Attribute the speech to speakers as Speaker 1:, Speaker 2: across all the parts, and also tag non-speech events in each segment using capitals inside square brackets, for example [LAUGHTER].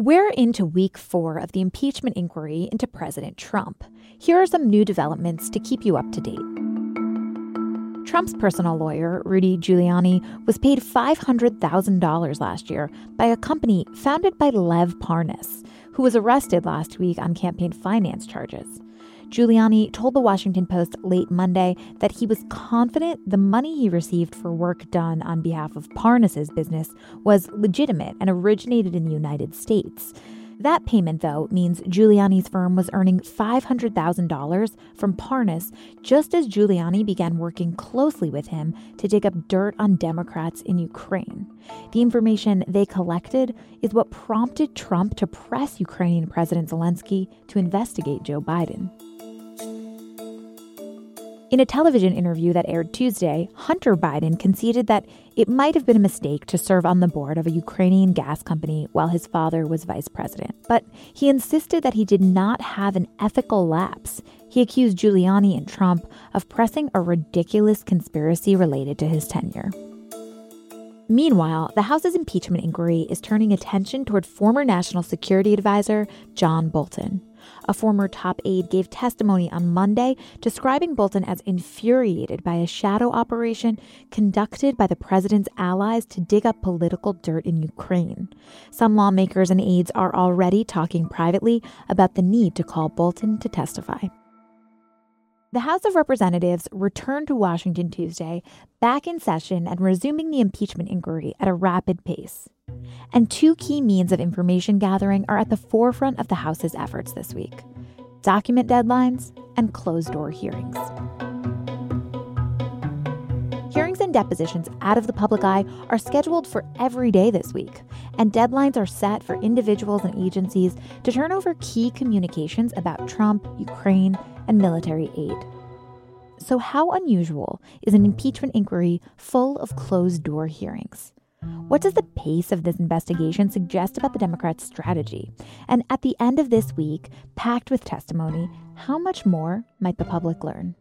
Speaker 1: We're into week four of the impeachment inquiry into President Trump. Here are some new developments to keep you up to date. Trump's personal lawyer, Rudy Giuliani, was paid $500,000 last year by a company founded by Lev Parnas, who was arrested last week on campaign finance charges. Giuliani told the Washington Post late Monday that he was confident the money he received for work done on behalf of Parnas's business was legitimate and originated in the United States. That payment, though, means Giuliani's firm was earning $500,000 from Parnas just as Giuliani began working closely with him to dig up dirt on Democrats in Ukraine. The information they collected is what prompted Trump to press Ukrainian President Zelensky to investigate Joe Biden. In a television interview that aired Tuesday, Hunter Biden conceded that it might have been a mistake to serve on the board of a Ukrainian gas company while his father was vice president. But he insisted that he did not have an ethical lapse. He accused Giuliani and Trump of pressing a ridiculous conspiracy related to his tenure. Meanwhile, the House's impeachment inquiry is turning attention toward former National Security Advisor John Bolton. A former top aide gave testimony on Monday describing Bolton as infuriated by a shadow operation conducted by the president's allies to dig up political dirt in Ukraine. Some lawmakers and aides are already talking privately about the need to call Bolton to testify. The House of Representatives returned to Washington Tuesday, back in session and resuming the impeachment inquiry at a rapid pace. And two key means of information gathering are at the forefront of the House's efforts this week document deadlines and closed door hearings. Hearings and depositions out of the public eye are scheduled for every day this week, and deadlines are set for individuals and agencies to turn over key communications about Trump, Ukraine, and military aid. So, how unusual is an impeachment inquiry full of closed door hearings? What does the pace of this investigation suggest about the Democrats' strategy? And at the end of this week, packed with testimony, how much more might the public learn?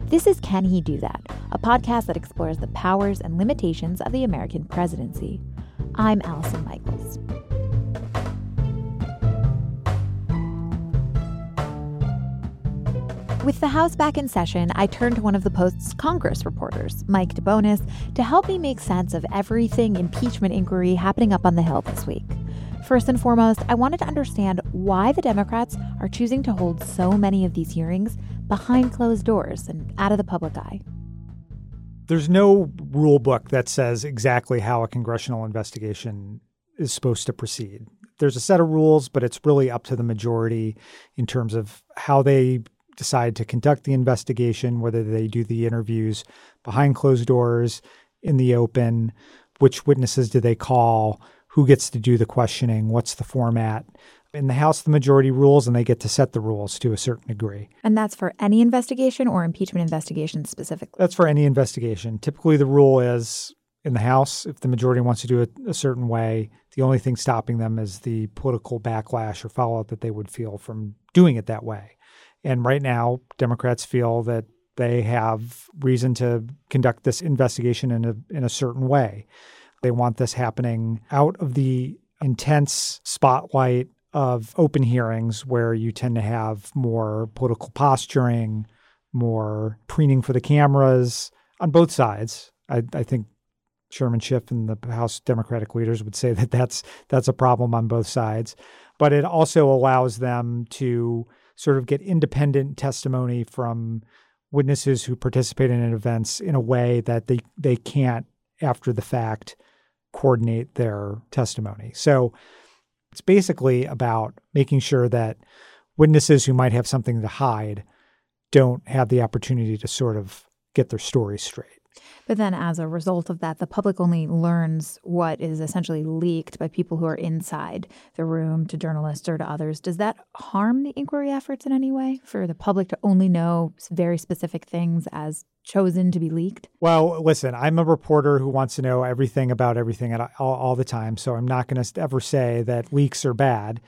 Speaker 1: This is Can He Do That, a podcast that explores the powers and limitations of the American presidency. I'm Allison Michaels. With the House back in session, I turned to one of the Post's Congress reporters, Mike DeBonis, to help me make sense of everything impeachment inquiry happening up on the Hill this week. First and foremost, I wanted to understand why the Democrats are choosing to hold so many of these hearings behind closed doors and out of the public eye.
Speaker 2: There's no rule book that says exactly how a congressional investigation is supposed to proceed. There's a set of rules, but it's really up to the majority in terms of how they decide to conduct the investigation, whether they do the interviews behind closed doors, in the open, which witnesses do they call, who gets to do the questioning, what's the format. In the House, the majority rules, and they get to set the rules to a certain degree.
Speaker 1: And that's for any investigation or impeachment investigation specifically?
Speaker 2: That's for any investigation. Typically, the rule is in the House, if the majority wants to do it a certain way, the only thing stopping them is the political backlash or fallout that they would feel from doing it that way. And right now, Democrats feel that they have reason to conduct this investigation in a in a certain way. They want this happening out of the intense spotlight of open hearings where you tend to have more political posturing, more preening for the cameras on both sides. I, I think Chairman Schiff and the House Democratic leaders would say that that's that's a problem on both sides, but it also allows them to sort of get independent testimony from witnesses who participate in events in a way that they, they can't, after the fact, coordinate their testimony. So it's basically about making sure that witnesses who might have something to hide don't have the opportunity to sort of get their story straight.
Speaker 1: But then, as a result of that, the public only learns what is essentially leaked by people who are inside the room to journalists or to others. Does that harm the inquiry efforts in any way for the public to only know very specific things as chosen to be leaked?
Speaker 2: Well, listen, I'm a reporter who wants to know everything about everything all, all the time. So I'm not going to ever say that leaks are bad.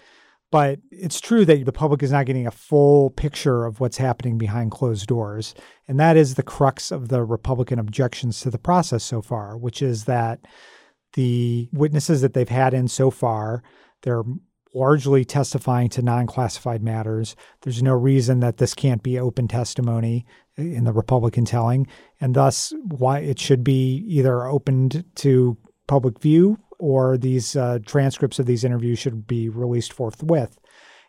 Speaker 2: But it's true that the public is not getting a full picture of what's happening behind closed doors. And that is the crux of the Republican objections to the process so far, which is that the witnesses that they've had in so far, they're largely testifying to non classified matters. There's no reason that this can't be open testimony in the Republican telling, and thus why it should be either opened to public view or these uh, transcripts of these interviews should be released forthwith.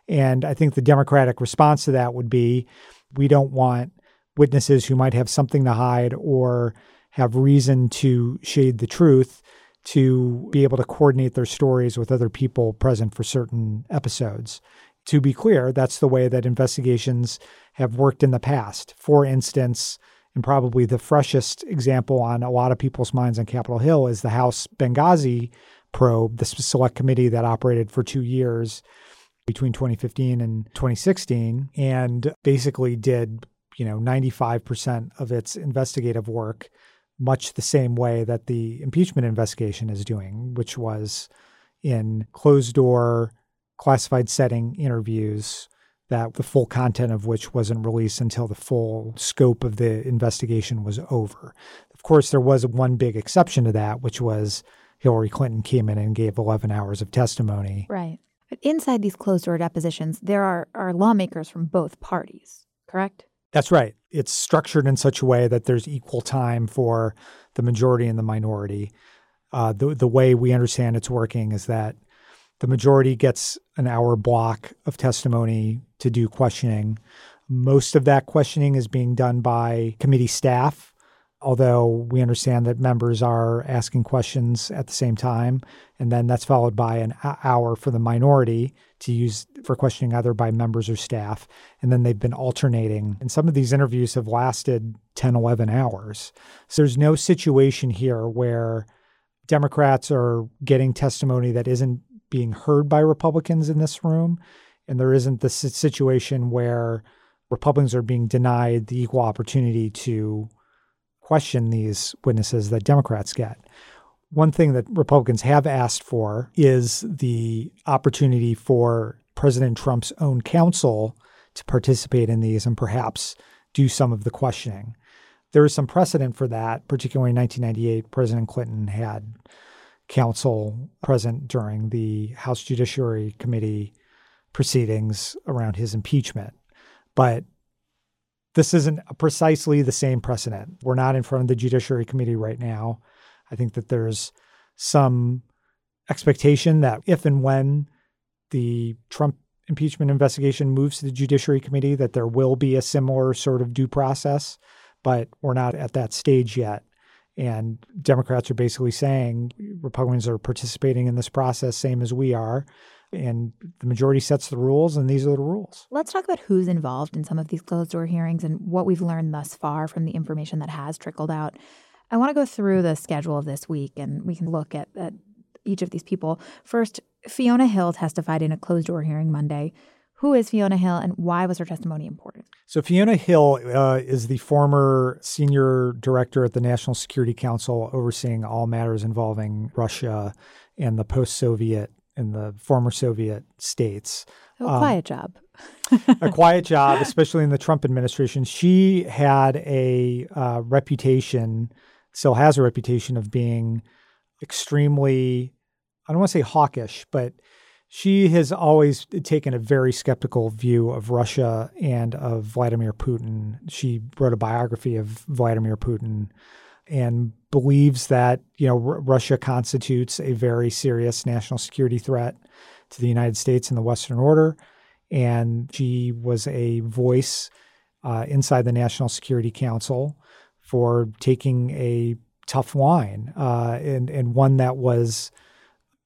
Speaker 2: And I think the Democratic response to that would be we don't want witnesses who might have something to hide or have reason to shade the truth to be able to coordinate their stories with other people present for certain episodes. To be clear, that's the way that investigations have worked in the past. For instance, and probably the freshest example on a lot of people's minds on Capitol Hill is the House Benghazi probe, the select committee that operated for two years between 2015 and 2016 and basically did you know 95% of its investigative work much the same way that the impeachment investigation is doing which was in closed door classified setting interviews that the full content of which wasn't released until the full scope of the investigation was over. Of course, there was one big exception to that, which was Hillary Clinton came in and gave 11 hours of testimony.
Speaker 1: Right. But inside these closed door depositions, there are, are lawmakers from both parties, correct?
Speaker 2: That's right. It's structured in such a way that there's equal time for the majority and the minority. Uh, the, the way we understand it's working is that the majority gets an hour block of testimony to do questioning. Most of that questioning is being done by committee staff, although we understand that members are asking questions at the same time. And then that's followed by an hour for the minority to use for questioning either by members or staff. And then they've been alternating. And some of these interviews have lasted 10, 11 hours. So there's no situation here where Democrats are getting testimony that isn't being heard by Republicans in this room. And there isn't this situation where Republicans are being denied the equal opportunity to question these witnesses that Democrats get. One thing that Republicans have asked for is the opportunity for President Trump's own counsel to participate in these and perhaps do some of the questioning. There is some precedent for that, particularly in 1998. President Clinton had counsel present during the House Judiciary Committee proceedings around his impeachment. But this isn't precisely the same precedent. We're not in front of the Judiciary Committee right now. I think that there's some expectation that if and when the Trump impeachment investigation moves to the Judiciary Committee, that there will be a similar sort of due process, but we're not at that stage yet. And Democrats are basically saying Republicans are participating in this process, same as we are. And the majority sets the rules, and these are the rules.
Speaker 1: Let's talk about who's involved in some of these closed door hearings and what we've learned thus far from the information that has trickled out. I want to go through the schedule of this week, and we can look at, at each of these people. First, Fiona Hill testified in a closed door hearing Monday. Who is Fiona Hill and why was her testimony important?
Speaker 2: So, Fiona Hill uh, is the former senior director at the National Security Council, overseeing all matters involving Russia and the post Soviet and the former Soviet states.
Speaker 1: A um, quiet job.
Speaker 2: a quiet job, [LAUGHS] especially in the Trump administration. She had a uh, reputation, still has a reputation of being extremely, I don't want to say hawkish, but she has always taken a very skeptical view of Russia and of Vladimir Putin. She wrote a biography of Vladimir Putin and believes that you know R- Russia constitutes a very serious national security threat to the United States and the Western Order. And she was a voice uh, inside the National Security Council for taking a tough line uh, and and one that was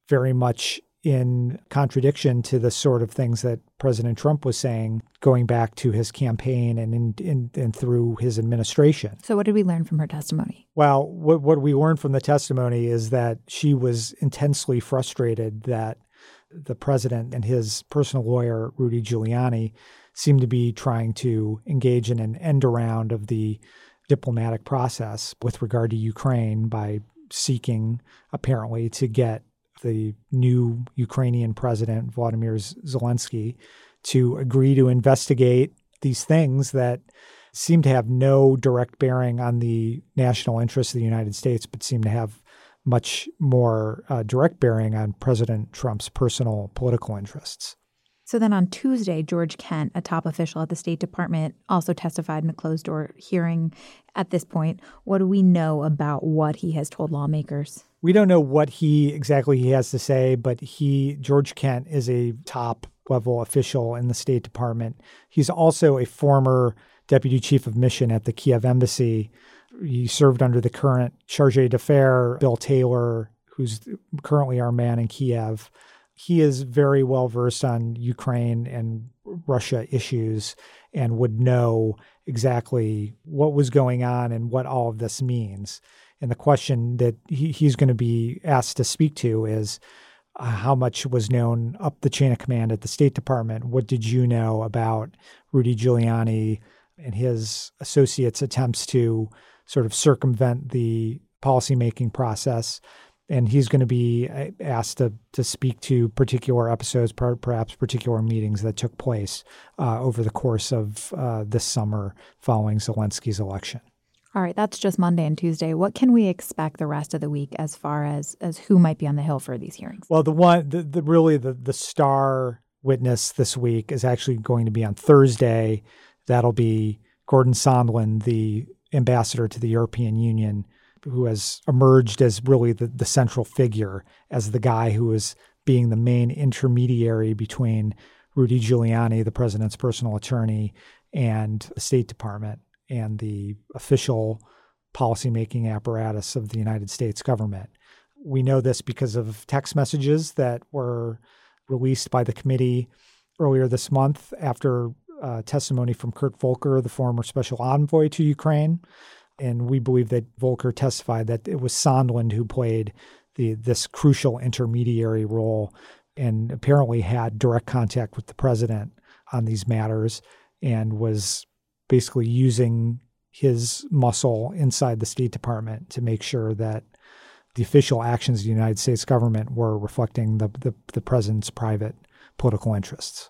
Speaker 2: very much in contradiction to the sort of things that President Trump was saying going back to his campaign and in, in, and through his administration.
Speaker 1: So, what did we learn from her testimony?
Speaker 2: Well, what, what we learned from the testimony is that she was intensely frustrated that the president and his personal lawyer, Rudy Giuliani, seemed to be trying to engage in an end around of the diplomatic process with regard to Ukraine by seeking, apparently, to get the new Ukrainian president, Vladimir Zelensky, to agree to investigate these things that seem to have no direct bearing on the national interests of the United States, but seem to have much more uh, direct bearing on President Trump's personal political interests.
Speaker 1: So then on Tuesday, George Kent, a top official at the State Department, also testified in a closed door hearing. At this point, what do we know about what he has told lawmakers?
Speaker 2: We don't know what he exactly he has to say, but he George Kent is a top level official in the State Department. He's also a former deputy chief of mission at the Kiev embassy. He served under the current charge d'affaires, Bill Taylor, who's currently our man in Kiev he is very well versed on Ukraine and Russia issues and would know exactly what was going on and what all of this means. And the question that he, he's going to be asked to speak to is uh, how much was known up the chain of command at the State Department? What did you know about Rudy Giuliani and his associates' attempts to sort of circumvent the policymaking process? And he's going to be uh, asked to to speak to particular episodes, perhaps particular meetings that took place uh, over the course of uh, this summer following Zelensky's election.
Speaker 1: All right, that's just Monday and Tuesday. What can we expect the rest of the week as far as as who might be on the hill for these hearings?
Speaker 2: Well, the one, the, the really the the star witness this week is actually going to be on Thursday. That'll be Gordon Sondland, the ambassador to the European Union who has emerged as really the, the central figure, as the guy who is being the main intermediary between Rudy Giuliani, the president's personal attorney, and the State Department and the official policymaking apparatus of the United States government. We know this because of text messages that were released by the committee earlier this month after uh, testimony from Kurt Volker, the former special envoy to Ukraine, and we believe that Volker testified that it was Sondland who played the this crucial intermediary role and apparently had direct contact with the president on these matters and was basically using his muscle inside the State Department to make sure that the official actions of the United States government were reflecting the, the, the president's private political interests.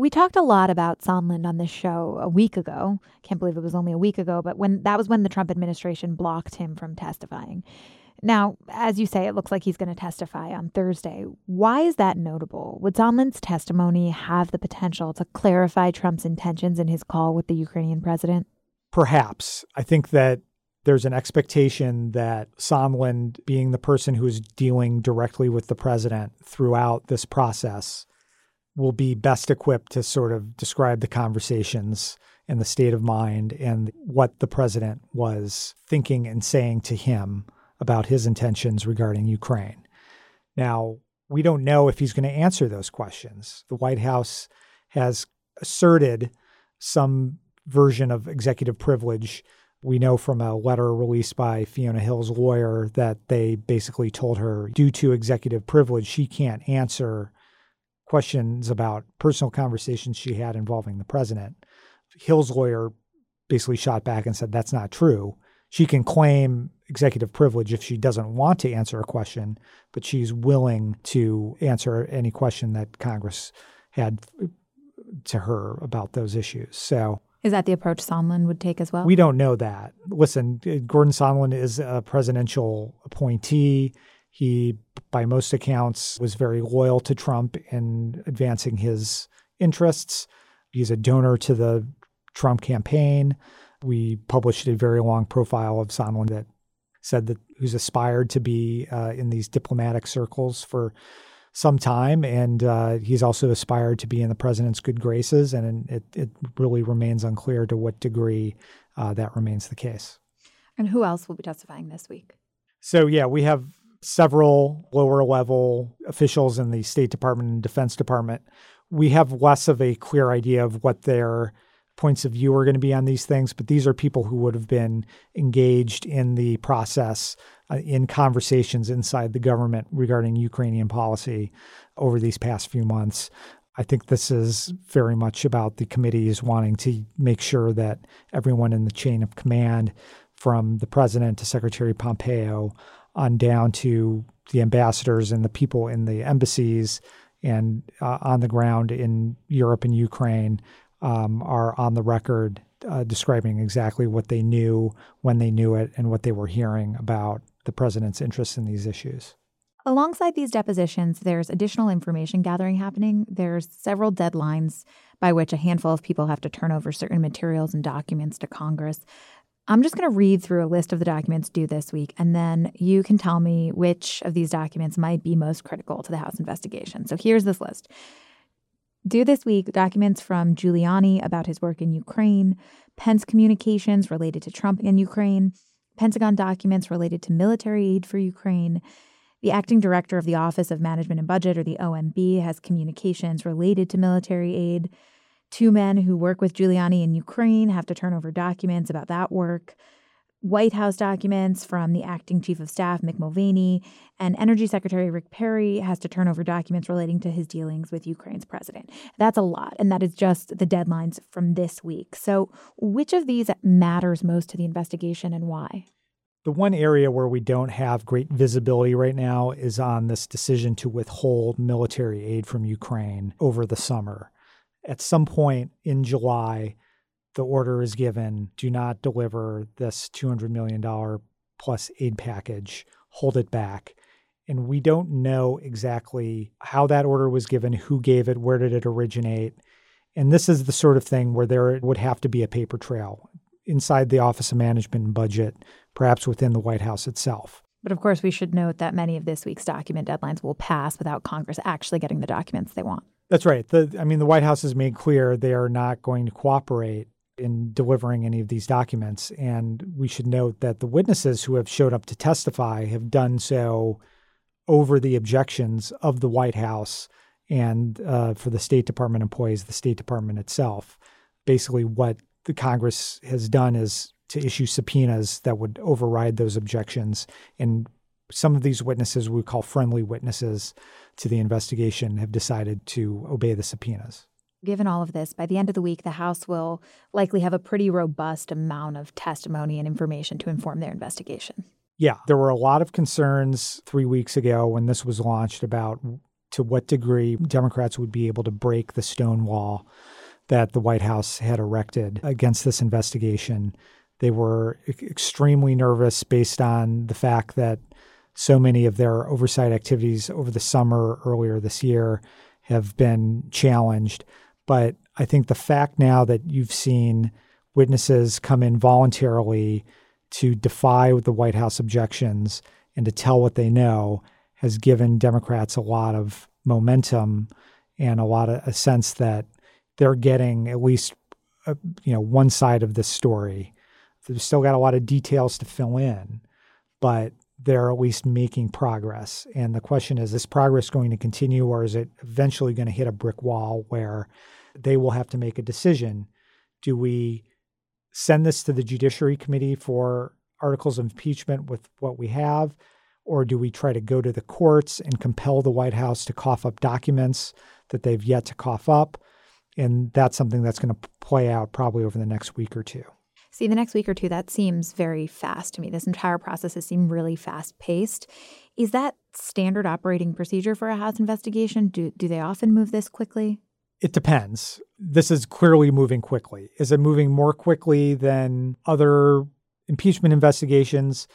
Speaker 1: We talked a lot about Sondland on this show a week ago. Can't believe it was only a week ago, but when that was when the Trump administration blocked him from testifying. Now, as you say, it looks like he's going to testify on Thursday. Why is that notable? Would Sondland's testimony have the potential to clarify Trump's intentions in his call with the Ukrainian president?
Speaker 2: Perhaps. I think that there's an expectation that Sondland, being the person who is dealing directly with the president throughout this process, will be best equipped to sort of describe the conversations and the state of mind and what the president was thinking and saying to him about his intentions regarding Ukraine. Now, we don't know if he's going to answer those questions. The White House has asserted some version of executive privilege. We know from a letter released by Fiona Hill's lawyer that they basically told her, due to executive privilege, she can't answer questions about personal conversations she had involving the president. Hill's lawyer basically shot back and said that's not true. She can claim executive privilege if she doesn't want to answer a question, but she's willing to answer any question that Congress had to her about those issues. So,
Speaker 1: is that the approach Sondland would take as well?
Speaker 2: We don't know that. Listen, Gordon Sondland is a presidential appointee. He, by most accounts, was very loyal to Trump in advancing his interests. He's a donor to the Trump campaign. We published a very long profile of Sondland that said that who's aspired to be uh, in these diplomatic circles for some time, and uh, he's also aspired to be in the president's good graces. And it, it really remains unclear to what degree uh, that remains the case.
Speaker 1: And who else will be testifying this week?
Speaker 2: So, yeah, we have several lower level officials in the State Department and Defense Department. We have less of a clear idea of what their points of view are going to be on these things, but these are people who would have been engaged in the process uh, in conversations inside the government regarding Ukrainian policy over these past few months. I think this is very much about the committees wanting to make sure that everyone in the chain of command, from the president to Secretary Pompeo on down to the ambassadors and the people in the embassies and uh, on the ground in Europe and Ukraine, um, are on the record uh, describing exactly what they knew, when they knew it, and what they were hearing about the president's interest in these issues.
Speaker 1: Alongside these depositions, there's additional information gathering happening. There's several deadlines by which a handful of people have to turn over certain materials and documents to Congress. I'm just going to read through a list of the documents due this week, and then you can tell me which of these documents might be most critical to the House investigation. So here's this list Due this week, documents from Giuliani about his work in Ukraine, Pence communications related to Trump in Ukraine, Pentagon documents related to military aid for Ukraine. The acting director of the Office of Management and Budget, or the OMB, has communications related to military aid. Two men who work with Giuliani in Ukraine have to turn over documents about that work. White House documents from the acting chief of staff, Mick Mulvaney, and Energy Secretary Rick Perry has to turn over documents relating to his dealings with Ukraine's president. That's a lot, and that is just the deadlines from this week. So, which of these matters most to the investigation and why?
Speaker 2: The one area where we don't have great visibility right now is on this decision to withhold military aid from Ukraine over the summer. At some point in July, the order is given do not deliver this $200 million plus aid package, hold it back. And we don't know exactly how that order was given, who gave it, where did it originate. And this is the sort of thing where there would have to be a paper trail inside the Office of Management and Budget, perhaps within the White House itself.
Speaker 1: But of course, we should note that many of this week's document deadlines will pass without Congress actually getting the documents they want.
Speaker 2: That's right. The, I mean, the White House has made clear they are not going to cooperate in delivering any of these documents. And we should note that the witnesses who have showed up to testify have done so over the objections of the White House and uh, for the State Department employees, the State Department itself. Basically, what the Congress has done is to issue subpoenas that would override those objections. And some of these witnesses we call friendly witnesses to the investigation have decided to obey the subpoenas.
Speaker 1: Given all of this, by the end of the week, the House will likely have a pretty robust amount of testimony and information to inform their investigation.
Speaker 2: Yeah, there were a lot of concerns three weeks ago when this was launched about to what degree Democrats would be able to break the stone wall that the White House had erected against this investigation. They were extremely nervous based on the fact that so many of their oversight activities over the summer earlier this year have been challenged. But I think the fact now that you've seen witnesses come in voluntarily to defy the White House objections and to tell what they know has given Democrats a lot of momentum and a lot of a sense that they're getting at least a, uh, you know one side of this story. They've still got a lot of details to fill in, but they're at least making progress. And the question is, is progress going to continue or is it eventually going to hit a brick wall where they will have to make a decision. Do we send this to the Judiciary Committee for articles of impeachment with what we have? Or do we try to go to the courts and compel the White House to cough up documents that they've yet to cough up? And that's something that's going to play out probably over the next week or two.
Speaker 1: See, the next week or two, that seems very fast to me. This entire process has seemed really fast paced. Is that standard operating procedure for a House investigation? Do, do they often move this quickly?
Speaker 2: It depends. This is clearly moving quickly. Is it moving more quickly than other impeachment investigations?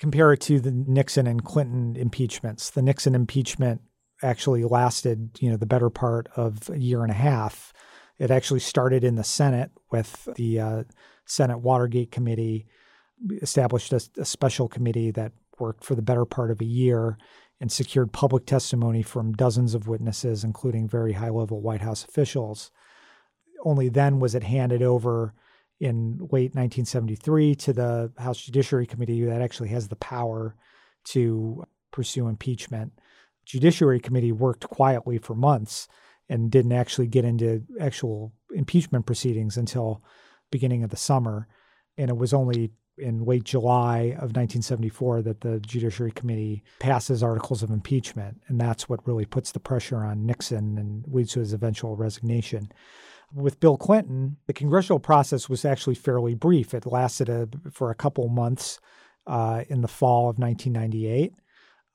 Speaker 2: compare it to the Nixon and Clinton impeachments. The Nixon impeachment actually lasted, you know, the better part of a year and a half. It actually started in the Senate with the uh, Senate Watergate Committee established a, a special committee that worked for the better part of a year and secured public testimony from dozens of witnesses, including very high level White House officials. Only then was it handed over in late 1973 to the House Judiciary Committee that actually has the power to pursue impeachment. Judiciary Committee worked quietly for months and didn't actually get into actual impeachment proceedings until beginning of the summer. And it was only in late July of 1974 that the Judiciary Committee passes articles of impeachment. And that's what really puts the pressure on Nixon and leads to his eventual resignation. With Bill Clinton, the congressional process was actually fairly brief. It lasted a, for a couple months uh, in the fall of 1998.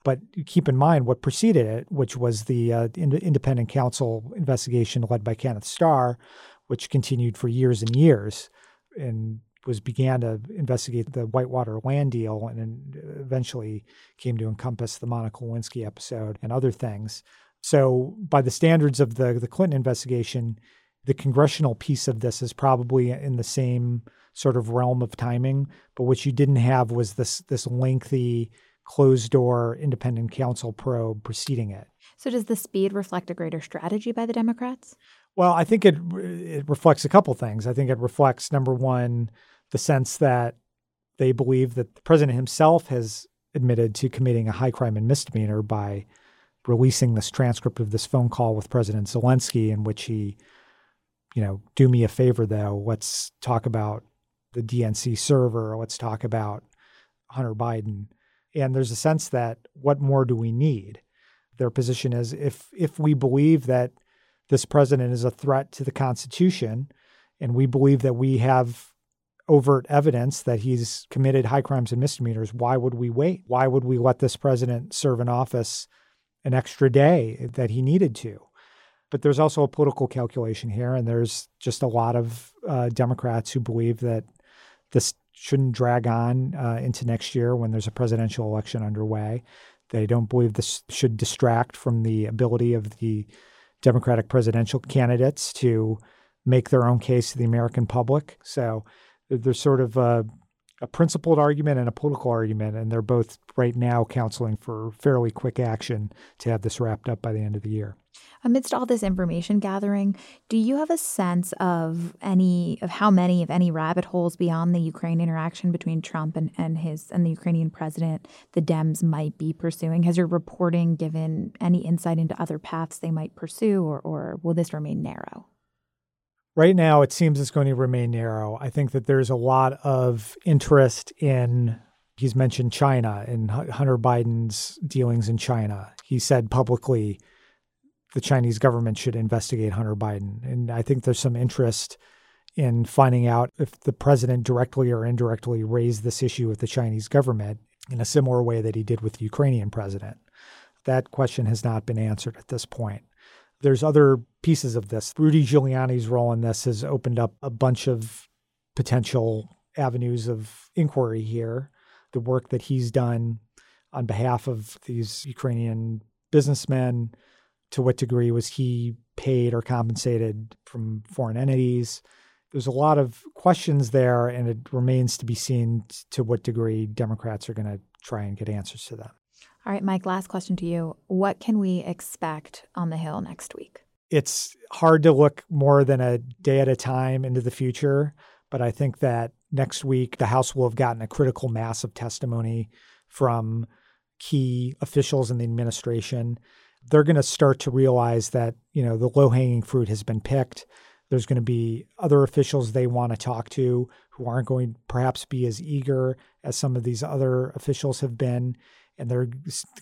Speaker 2: But keep in mind what preceded it, which was the uh, independent counsel investigation led by Kenneth Starr, which continued for years and years. And was began to investigate the Whitewater land deal and then eventually came to encompass the Monica Lewinsky episode and other things. So, by the standards of the, the Clinton investigation, the congressional piece of this is probably in the same sort of realm of timing. But what you didn't have was this this lengthy closed door independent counsel probe preceding it.
Speaker 1: So, does the speed reflect a greater strategy by the Democrats?
Speaker 2: Well, I think it it reflects a couple things. I think it reflects number one the sense that they believe that the president himself has admitted to committing a high crime and misdemeanor by releasing this transcript of this phone call with President Zelensky in which he, you know, do me a favor though, let's talk about the DNC server, let's talk about Hunter Biden. And there's a sense that what more do we need? Their position is if if we believe that this president is a threat to the Constitution, and we believe that we have overt evidence that he's committed high crimes and misdemeanors, why would we wait? Why would we let this president serve in office an extra day that he needed to? But there's also a political calculation here, and there's just a lot of uh, Democrats who believe that this shouldn't drag on uh, into next year when there's a presidential election underway. They don't believe this should distract from the ability of the Democratic presidential candidates to make their own case to the American public. So there's sort of a, a principled argument and a political argument, and they're both right now counseling for fairly quick action to have this wrapped up by the end of the year.
Speaker 1: Amidst all this information gathering, do you have a sense of any of how many, of any rabbit holes beyond the Ukraine interaction between Trump and, and his and the Ukrainian president the Dems might be pursuing? Has your reporting given any insight into other paths they might pursue, or, or will this remain narrow?
Speaker 2: Right now, it seems it's going to remain narrow. I think that there's a lot of interest in, he's mentioned China and Hunter Biden's dealings in China. He said publicly the Chinese government should investigate Hunter Biden. And I think there's some interest in finding out if the president directly or indirectly raised this issue with the Chinese government in a similar way that he did with the Ukrainian president. That question has not been answered at this point. There's other pieces of this. Rudy Giuliani's role in this has opened up a bunch of potential avenues of inquiry here. The work that he's done on behalf of these Ukrainian businessmen, to what degree was he paid or compensated from foreign entities? There's a lot of questions there, and it remains to be seen to what degree Democrats are going to try and get answers to them.
Speaker 1: All right, Mike, last question to you. What can we expect on the Hill next week?
Speaker 2: It's hard to look more than a day at a time into the future, but I think that next week the House will have gotten a critical mass of testimony from key officials in the administration. They're going to start to realize that, you know, the low-hanging fruit has been picked. There's going to be other officials they want to talk to who aren't going to perhaps be as eager as some of these other officials have been and they're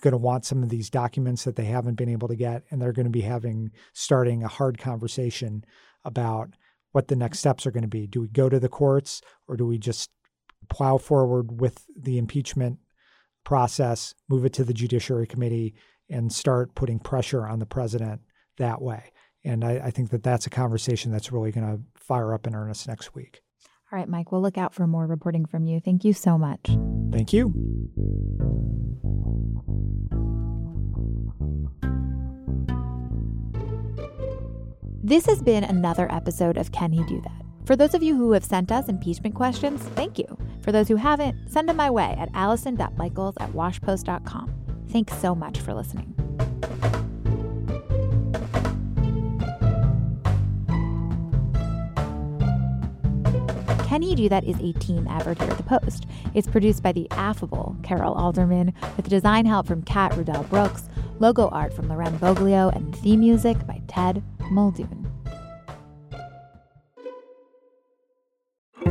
Speaker 2: going to want some of these documents that they haven't been able to get and they're going to be having starting a hard conversation about what the next steps are going to be do we go to the courts or do we just plow forward with the impeachment process move it to the judiciary committee and start putting pressure on the president that way and I, I think that that's a conversation that's really going to fire up in earnest next week
Speaker 1: All right, Mike, we'll look out for more reporting from you. Thank you so much.
Speaker 2: Thank you.
Speaker 1: This has been another episode of Can He Do That? For those of you who have sent us impeachment questions, thank you. For those who haven't, send them my way at allison.michaels at washpost.com. Thanks so much for listening. Can He Do That is a team effort here at The Post. It's produced by the affable Carol Alderman with design help from Kat Rudell Brooks, logo art from Loren Boglio, and theme music by Ted Muldoon.